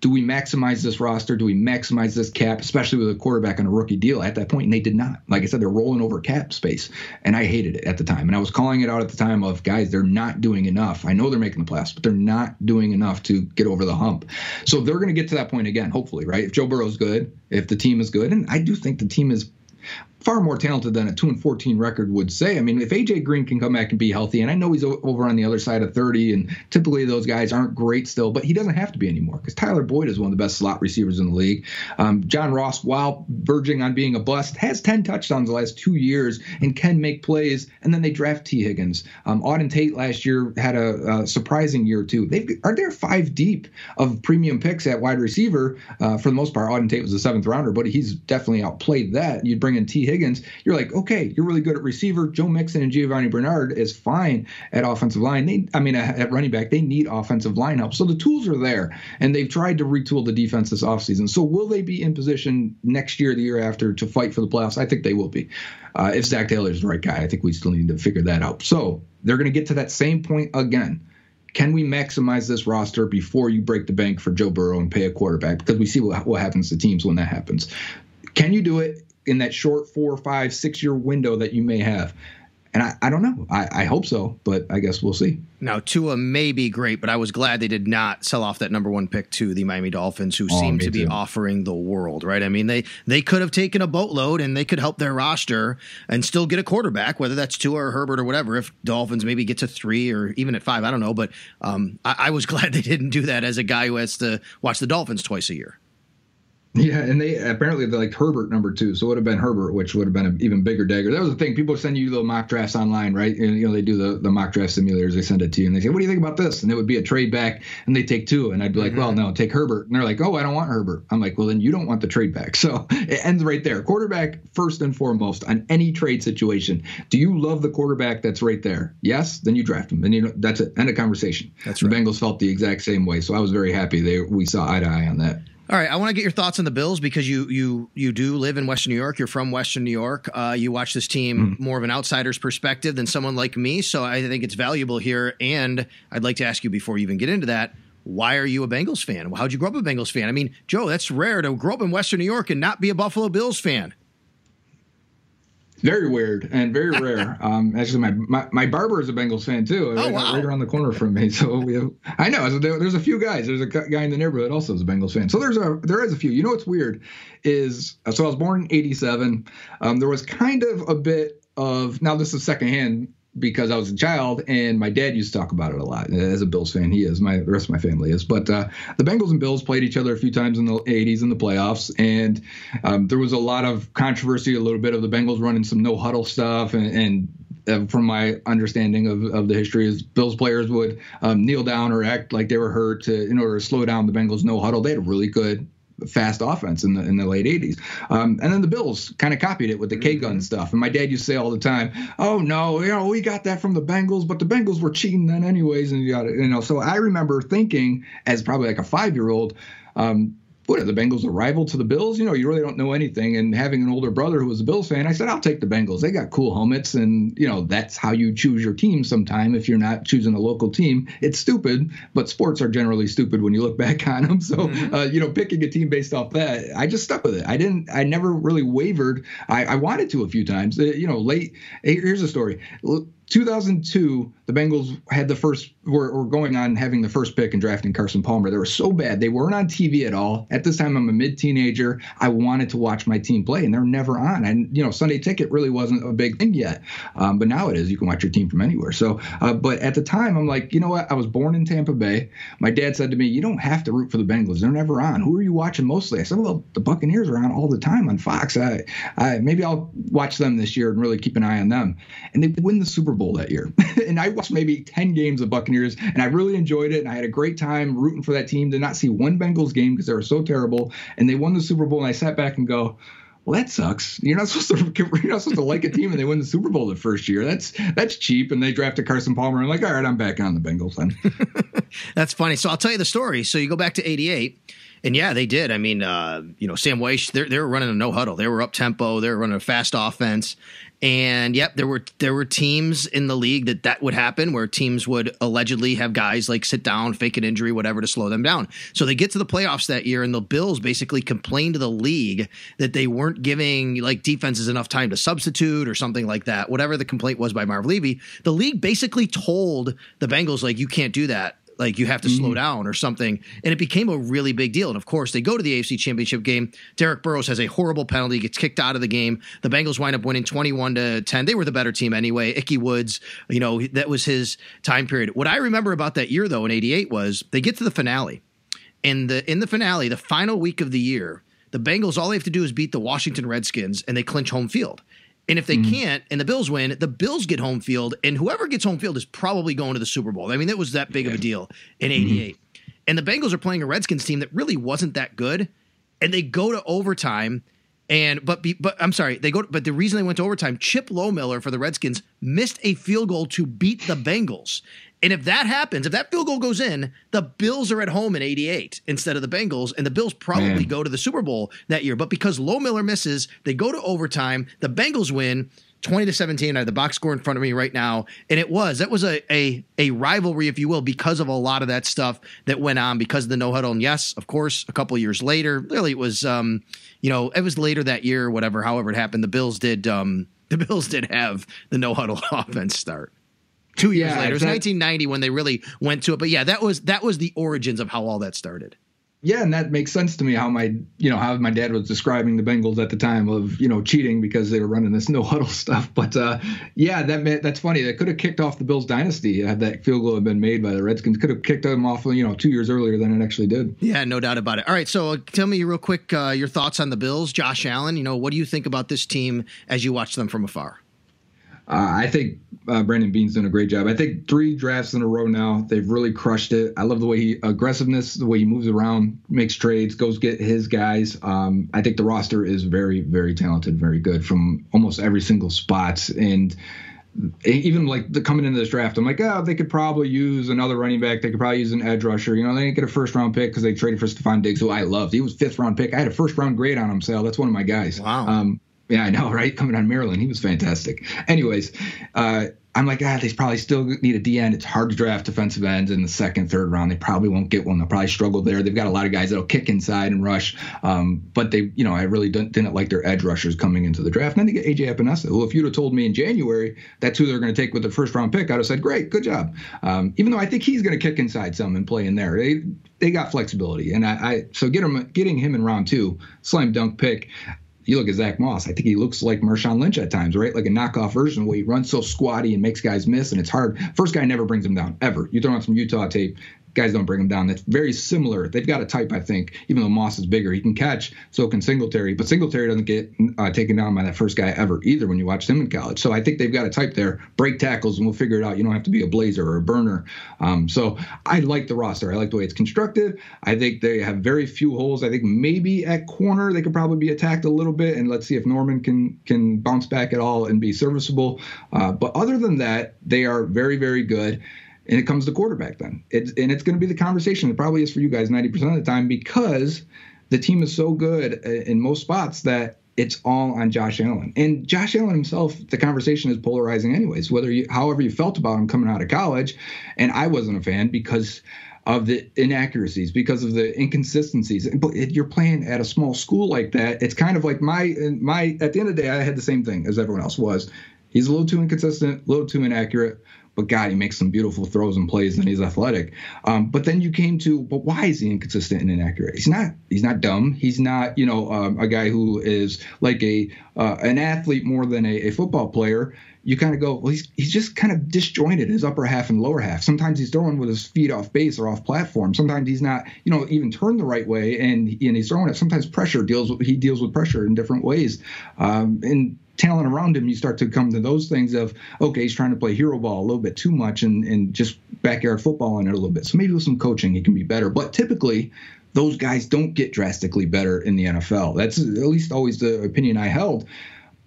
S3: do we maximize this roster? Do we maximize this cap, especially with a quarterback on a rookie deal at that point? And they did not. Like I said, they're rolling over cap space. And I hated it at the time. And I was calling it out at the time of guys, they're not doing enough. I know they're making the playoffs, but they're not doing enough to get over the hump. So they're going to get to that point again, hopefully, right? If Joe Burrow's good, if the team is good, and I do think the team is far more talented than a 2 and 14 record would say. I mean, if AJ Green can come back and be healthy, and I know he's over on the other side of 30, and typically those guys aren't great still, but he doesn't have to be anymore because Tyler Boyd is one of the best slot receivers in the league. Um, John Ross, while verging on being a bust, has 10 touchdowns the last two years and can make plays. And then they draft Tee Higgins. Um, Auden Tate last year had a, a surprising year too. They are there five deep of premium picks at wide receiver. Uh, for the most part, Auden Tate was a seventh rounder, but he's definitely outplayed that. You'd bring in Tee Higgins, you're like, okay, you're really good at receiver. Joe Mixon and Giovani Bernard is fine at offensive line. They, I mean, at running back, they need offensive line help. So the tools are there, and they've tried to retool the defense this offseason. So will they be in position next year, the year after, to fight for the playoffs? I think they will be. Uh, if Zac Taylor is the right guy, I think we still need to figure that out. So they're going to get to that same point again. Can we maximize this roster before you break the bank for Joe Burrow and pay a quarterback? Because we see what, what happens to teams when that happens. Can you do it in that short four, five, six year window that you may have? And I, I don't know. I, I hope so, but I guess we'll see.
S2: Now, Tua may be great, but I was glad they did not sell off that number one pick to the Miami Dolphins, who oh, seem to be too. offering the world, right? I mean, they they could have taken a boatload and they could help their roster and still get a quarterback, whether that's Tua or Herbert or whatever. If Dolphins maybe get to three or even at five, I don't know. But um, I, I was (laughs) glad they didn't do that as a guy who has to watch the Dolphins twice a year.
S3: Yeah, and they apparently they liked Herbert number two, so it would have been Herbert, which would have been an even bigger dagger. That was the thing. People send you the mock drafts online, right? And you know they do the, the mock draft simulators. They send it to you, and they say, "What do you think about this?" And it would be a trade back, and they take two, and I'd be like, mm-hmm. "Well, no, take Herbert." And they're like, "Oh, I don't want Herbert." I'm like, "Well, then you don't want the trade back." (laughs) So it ends right there. Quarterback first and foremost on any trade situation. Do you love the quarterback that's right there? Yes, then you draft him, and you know that's it. End of conversation. That's right. The Bengals felt the exact same way, so I was very happy they we saw eye to eye on that.
S2: All right, I want to get your thoughts on the Bills because you you you do live in Western New York. You're from Western New York. Uh, you watch this team mm. more of an outsider's perspective than someone like me. So I think it's valuable here. And I'd like to ask you before you even get into that, why are you a Bengals fan? How'd you grow up a Bengals fan? I mean, Joe, that's rare to grow up in Western New York and not be a Buffalo Bills fan.
S3: Very weird and very (laughs) rare. Um, actually, my, my, my barber is a Bengals fan too.
S2: Oh, right, wow.
S3: right around the corner from me. (laughs) So we have, I know there's a few guys. There's a guy in the neighborhood also is a Bengals fan. So there's a there is a few. You know what's weird is so I was born in '87. Um, there was kind of a bit of now this is secondhand because I was a child and my dad used to talk about it a lot. As a Bills fan, he is. My the rest of my family is. But uh, the Bengals and Bills played each other a few times in the 80s in the playoffs, and um, there was a lot of controversy. A little bit of the Bengals running some no huddle stuff, and, and uh, from my understanding of, of the history, is Bills players would um, kneel down or act like they were hurt to, in order to slow down the Bengals no huddle. They had a really good fast offense in the in the late 80s. Um, and then the Bills kind of copied it with the K gun mm-hmm. stuff. And my dad used to say all the time, "Oh no, you know, we got that from the Bengals, but the Bengals were cheating then anyways." And you got it, you know. So I remember thinking, as probably like a five year old. Um, what are the Bengals a rival to the Bills? You know, you really don't know anything. And having an older brother who was a Bills fan, I said, I'll take the Bengals. They got cool helmets, and you know that's how you choose your team. Sometime if you're not choosing a local team, it's stupid. But sports are generally stupid when you look (laughs) back on them. So mm-hmm. uh, you know, picking a team based off that, I just stuck with it. I didn't. I never really wavered. I, I wanted to a few times. Uh, you know, late. Here's a story 2002, the Bengals had the first, were, were, going on having the first pick and drafting Carson Palmer. They were so bad. They weren't on TV at all. At this time, I'm a mid teenager. I wanted to watch my team play, and they're never on. And, you know, Sunday ticket really wasn't a big thing yet. Um, but now it is. You can watch your team from anywhere. So, uh, but at the time, I'm like, you know what? I was born in Tampa Bay. My dad said to me, you don't have to root for the Bengals. They're never on. Who are you watching mostly? I said, well, the Buccaneers are on all the time on Fox. I, I, maybe I'll watch them this year and really keep an eye on them. And they win the Super Bowl that year. (laughs) and I watched maybe 10 games of Buccaneers and I really enjoyed it. And I had a great time rooting for that team. Did not see one Bengals game because they were so terrible. And they won the Super Bowl. And I sat back and go, well, that sucks. You're not (laughs) supposed to. You're not supposed to like a team and they win the Super Bowl the first year. That's that's cheap. And they drafted Carson Palmer. I'm like, all right, I'm back on the Bengals then. (laughs)
S2: that's funny. So I'll tell you the story. So you go back to '88. And yeah, they did. I mean, uh, you know, Sam Wyche, they were running a no huddle. They were up tempo. They were running a fast offense. And yep, there were there were teams in the league that that would happen, where teams would allegedly have guys like sit down, fake an injury, whatever, to slow them down. So they get to the playoffs that year, and the Bills basically complained to the league that they weren't giving like defenses enough time to substitute or something like that. Whatever the complaint was by Marv Levy, the league basically told the Bengals like, you can't do that Like you have to slow mm-hmm. down or something. And it became a really big deal. And of course, they go to the AFC Championship game. Derrick Burroughs has a horrible penalty, gets kicked out of the game. The Bengals wind up winning 21 to 10. They were the better team anyway. Ickey Woods, you know, that was his time period. What I remember about that year though in 88 was they get to the finale. In the in the finale, the final week of the year, the Bengals all they have to do is beat the Washington Redskins and they clinch home field. And if they mm-hmm. can't and the Bills win, the Bills get home field, and whoever gets home field is probably going to the Super Bowl. I mean, that was that big yeah. of a deal in '88. Mm-hmm. And the Bengals are playing a Redskins team that really wasn't that good, and they go to overtime. And but be, but I'm sorry, they go. But the reason they went to overtime, Chip Lohmiller for the Redskins missed a field goal to beat the Bengals, and if that happens, if that field goal goes in, the Bills are at home in 88 instead of the Bengals, and the Bills probably Man. go to the Super Bowl that year. But because Lohmiller misses, they go to overtime. The Bengals win 20 to 17. I have the box score in front of me right now. And it was, that was a, a, a rivalry, if you will, because of a lot of that stuff that went on because of the no huddle. And yes, of course, a couple years later, really it was, um, you know, it was later that year or whatever, however it happened. The Bills did, um, (laughs) the Bills did have the no huddle (laughs) offense start two years yeah, later. It was 1990 when they really went to it. But yeah, that was that was the origins of how all that started.
S3: Yeah, and that makes sense to me how my you know how my dad was describing the Bengals at the time of you know cheating because they were running this (laughs) no huddle stuff. But uh, yeah, that that's funny. That could have kicked off the Bills dynasty had that field goal had been made by the Redskins. Could have kicked them off you know two years earlier than it actually did.
S2: Yeah, no doubt about it. All right, so uh, tell me real quick uh, your thoughts on the Bills, Josh Allen. You know, what do you think about this team as you watch them from afar?
S3: Uh, I think uh, Brandon Beane's doing a great job. I think three drafts in a row now, they've really crushed it. I love the way he aggressiveness, the way he moves around, makes trades, goes get his guys. Um, I think the roster is very, very talented, very good from almost every single spot. And even like the, coming into this draft, I'm like, oh, they could probably use another running back. They could probably use an edge rusher. You know, they didn't get a first round pick because they traded for Stefon Diggs, who I loved. He was fifth round pick. I had a first round grade on him, Sal. That's one of my guys.
S2: Wow. Um,
S3: yeah, I know, (laughs) right? Coming on Maryland, he was fantastic. Anyways, uh, I'm like, ah, they probably still need a D end. It's hard to draft defensive ends in the second, third round. They probably won't get one. They'll probably struggle there. They've got a lot of guys that'll kick inside and rush. Um, but they, you know, I really didn't, didn't like their edge rushers coming into the draft. And then they get AJ Epenesa. Well, if you'd have told me in January that's who they're going to take with the first round pick, I'd have said, great, good job. Um, even though I think he's going to kick inside some and play in there. They they got flexibility, and I, I so get him getting him in round two, slam dunk pick you look at Zack Moss, I think he looks like Marshawn Lynch at times, right? Like a knockoff version where he runs so squatty and makes guys miss, and it's hard. First guy never brings him down ever. You throw on some Utah tape, guys don't bring him down. That's very similar. They've got a type, I think, even though Moss is bigger. He can catch, so can Singletary. But Singletary doesn't get uh, taken down by that first guy ever either when you watch him in college. So I think they've got a type there. Break tackles, and we'll figure it out. You don't have to be a blazer or a burner. Um, so I like the roster. I like the way it's constructed. I think they have very few holes. I think maybe at corner they could probably be attacked a little bit, and let's see if Norman can can bounce back at all and be serviceable. Uh, but other than that, they are very, very good and it comes to quarterback then. It's, and it's going to be the conversation. It probably is for you guys 90% of the time because the team is so good uh, in most spots that it's all on Josh Allen. And Josh Allen himself, the conversation is polarizing anyways, whether you, however you felt about him coming out of college. And I wasn't a fan because of the inaccuracies, because of the inconsistencies. But you're playing at a small school like that. It's kind of like my, uh, my, at the end of the day, I had the same thing as everyone else was. He's a little too inconsistent, a little too inaccurate but God, he makes some beautiful throws and plays, and he's athletic. Um, but then you came to, but why is he inconsistent and inaccurate? He's not. He's not dumb. He's not, you know, um, a guy who is like a uh, an athlete more than a, a football player. You kind of go, well, he's he's just kind of disjointed his upper half and lower half. Sometimes he's throwing with his feet off base or off platform. Sometimes he's not, you know, even turned the right way, and and he's throwing it. Sometimes pressure deals with he deals with pressure in different ways, um, and talent around him, you start to come to those things of, okay, he's trying to play hero ball a little bit too much and, and just backyard football in it a little bit. So maybe with some coaching, he can be better. But typically, those guys don't get drastically better in the NFL. That's at least always the opinion I held.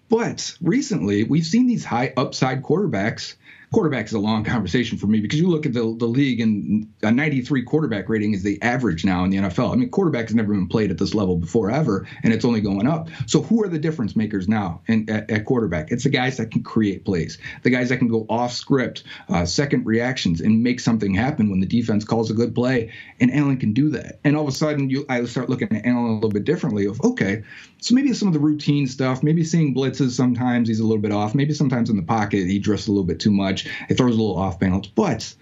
S3: But recently, we've seen these high upside quarterbacks quarterback is a long conversation for me because you look at the, the league and a 93 quarterback rating is the average now in the NFL. I mean, quarterback has never been played at this level before ever, and it's only going up. So who are the difference makers now in, at, at quarterback? It's the guys that can create plays, the guys that can go off script, uh, second reactions, and make something happen when the defense calls a good play. And Allen can do that. And all of a sudden, you I start looking at Allen a little bit differently. Of okay, so maybe some of the routine stuff, maybe seeing blitzes sometimes he's a little bit off, maybe sometimes in the pocket he drifts a little bit too much. It throws a little off balance, but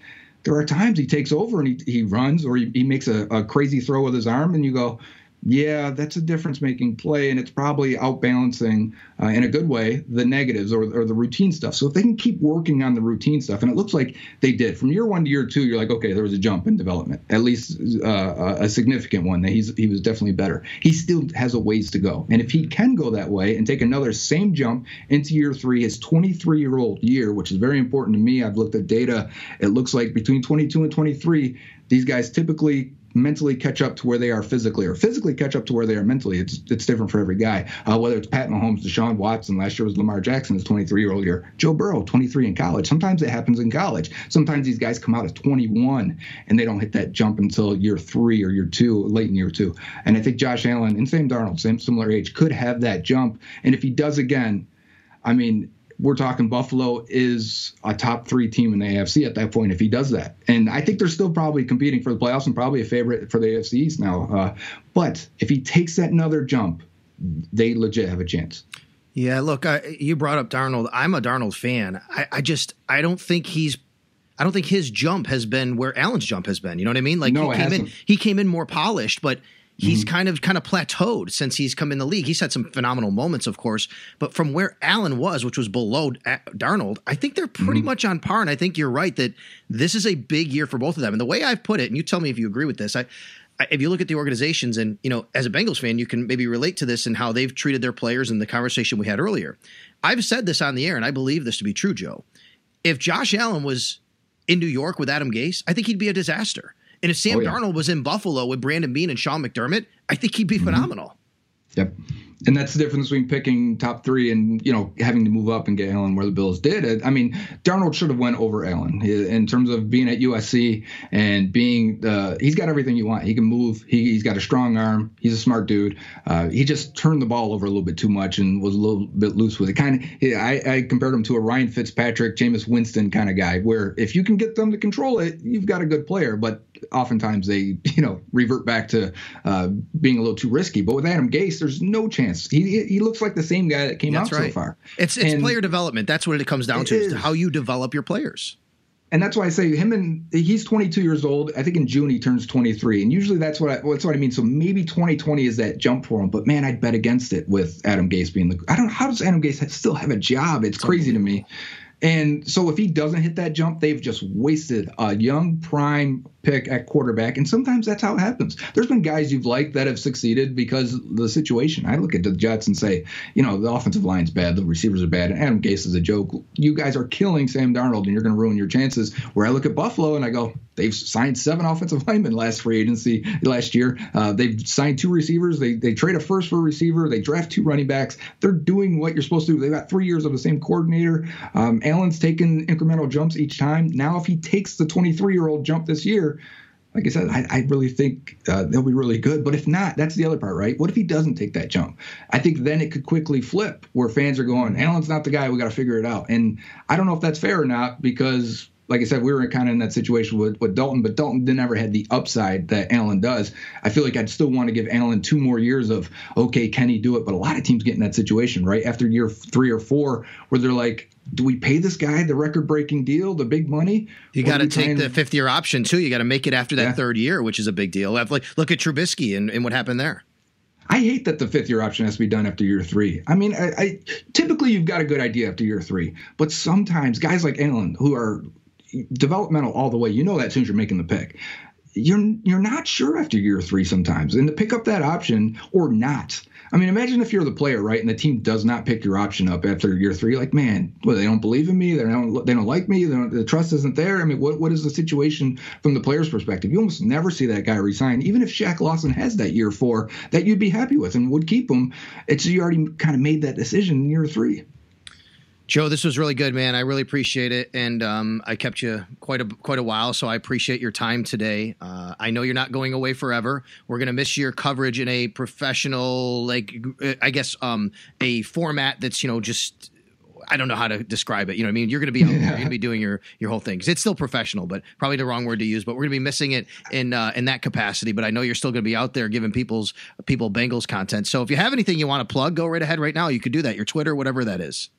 S3: there are times he takes over and he, he runs or he, he makes a, a crazy throw with his arm, and you go, yeah, that's a difference making play, and it's probably outbalancing uh, in a good way the negatives or, or the routine stuff. So if they can keep working on the routine stuff, and it looks like they did from year one to year two, you're like, okay, there was a jump in development, at least uh, a significant one. That he's he was definitely better. He still has a ways to go, and if he can go that way and take another same jump into year three, his 23 year old year, which is very important to me. I've looked at data. It looks like between 22 and 23, these guys typically mentally catch up to where they are physically, or physically catch up to where they are mentally. It's it's different for every guy. Uh, whether it's Pat Mahomes, Deshaun Watson, last year was Lamar Jackson, his 23 year old year. Joe Burrow, 23 in college. Sometimes it happens in college. Sometimes these guys come out at 21 and they don't hit that jump until year three or year two, late in year two. And I think Josh Allen and Sam Darnold, same similar age, could have that jump. And if he does again, I mean, we're talking Buffalo is a top three team in the AFC at that point if he does that. And I think they're still probably competing for the playoffs and probably a favorite for the AFC East now. Uh, but if he takes that another jump, they legit have a chance.
S2: Yeah, look, I, you brought up Darnold. I'm a Darnold fan. I, I just I don't think he's I don't think his jump has been where Allen's jump has been. You know what I mean? Like
S3: no,
S2: he came in he came in more polished, but he's mm-hmm. kind of kind of plateaued since he's come in the league. He's had some phenomenal moments, of course, but from where Allen was, which was below Darnold, I think they're pretty mm-hmm. much on par. And I think you're right that this is a big year for both of them. And the way I've put it, and you tell me if you agree with this, I. If you look at the organizations, and you know, as a Bengals fan, you can maybe relate to this and how they've treated their players and the conversation we had earlier. I've said this on the air, and I believe this to be true, Joe. If Josh Allen was in New York with Adam Gase, I think he'd be a disaster. And if Sam oh, yeah. Darnold was in Buffalo with Brandon Beane and Sean McDermott, I think he'd be mm-hmm. phenomenal.
S3: Yep and that's the difference between picking top three and you know having to move up and get Allen where the Bills did. I mean, Darnold should have went over Allen in terms of being at USC and being uh, he's got everything you want. He can move. He, has got a strong arm. He's a smart dude. Uh, he just turned the ball over a little bit too much and was a little bit loose with it. Kind of, I, I compared him to a Ryan Fitzpatrick, Jameis Winston kind of guy, where if you can get them to control it, you've got a good player. But oftentimes they you know revert back to uh, being a little too risky. But with Adam Gase, there's no chance. He he looks like the same guy that came That's out right. so far.
S2: It's it's and player development. That's what it comes down to. Is. how you develop your players.
S3: And that's why I say him and he's 22 years old. I think in June he turns 23, and usually that's what I, that's what I mean. So maybe 2020 is that jump for him. But man, I'd bet against it with Adam Gase being the. I don't. How does Adam Gase still have a job? It's crazy to me. And so if he doesn't hit that jump, they've just wasted a young prime pick at quarterback. And sometimes that's how it happens. There's been guys you've liked that have succeeded because the situation. I look at the Jets and say, you know, the offensive line's bad, the receivers are bad, and Adam Gase is a joke. You guys are killing Sam Darnold, and you're going to ruin your chances. Where I look at Buffalo and I go, they've signed seven offensive linemen last free agency last year. Uh, they've signed two receivers. They they trade a first for a receiver. They draft two running backs. They're doing what you're supposed to do. They've got three years of the same coordinator. Um, Allen's taken incremental jumps each time. Now, if he takes the 23 year old jump this year, like I said, I, I really think uh, they'll be really good. But if not, that's the other part, right? What if he doesn't take that jump? I think then it could quickly flip where fans are going, Allen's not the guy. We got to figure it out. And I don't know if that's fair or not because, like I said, we were kind of in that situation with, with Dalton, but Dalton never had the upside that Allen does. I feel like I'd still want to give Allen two more years of, okay, can he do it? But a lot of teams get in that situation, right? After year three or four, where they're like, do we pay this guy the record breaking deal, the big money?
S2: You got to take the fifth year option too. You got to make it after that yeah. third year, which is a big deal. Like look at Trubisky and, and what happened there.
S3: I hate that the fifth year option has to be done after year three. I mean, I, I, typically you've got a good idea after year three, but sometimes guys like Allen who are developmental all the way, you know that as soon as you're making the pick. You're you're not sure after year three sometimes, and to pick up that option or not I mean, imagine if you're the player, right, and the team does not pick your option up after year three. Like, man, well, they don't believe in me. They don't. They don't like me. Don't, the trust isn't there. I mean, what what is the situation from the player's perspective? You almost never see that guy resign, even if Shaq Lawson has that year four that you'd be happy with and would keep him. It's you already kind of made that decision in year three.
S2: Joe, this was really good, man. I really appreciate it, and um, I kept you quite a quite a while, so I appreciate your time today. Uh, I know you're not going away forever. We're gonna miss your coverage in a professional, like I guess, um, a format that's you know just I don't know how to describe it. You know, what I mean, you're going to be out, yeah. you're going to be doing your your whole thing. It's still professional, but probably the wrong word to use. But we're going to be missing it in uh, in that capacity. But I know you're still going to be out there giving people's people Bengals content. So if you have anything you want to plug, go right ahead right now. You could do that. Your Twitter, whatever that is.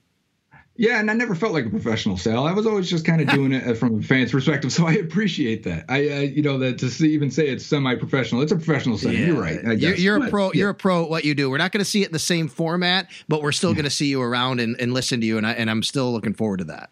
S3: Yeah, and I never felt like a professional, Sal. I was always just kind of (laughs) doing it from a fan's perspective, (laughs) so I appreciate that. I, uh, you know, that to see, even say it's semi-professional, it's a professional setting. Yeah. You're right.
S2: You're, you're but, a pro. Yeah. You're a pro. At what you do. We're not going to see it in the same format, but we're still going to see you around and, and listen to you, and I, and I'm still looking forward to that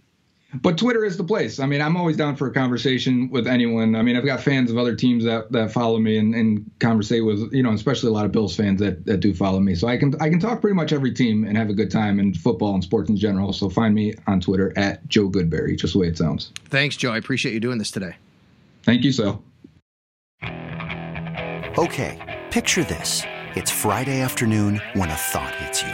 S3: but Twitter is the place. I mean, I'm always down for a conversation with anyone. I mean, I've got fans of other teams that, that follow me and, and conversate with, you know, especially a lot of Bills fans that, that do follow me. So I can I can talk pretty much every team and have a good time in football and sports in general. So find me on Twitter at Joe Goodberry, just the way it sounds.
S2: Thanks, Joe. I appreciate you doing this today.
S3: Thank you, Sal.
S4: Okay, picture this. It's Friday afternoon when a thought hits you.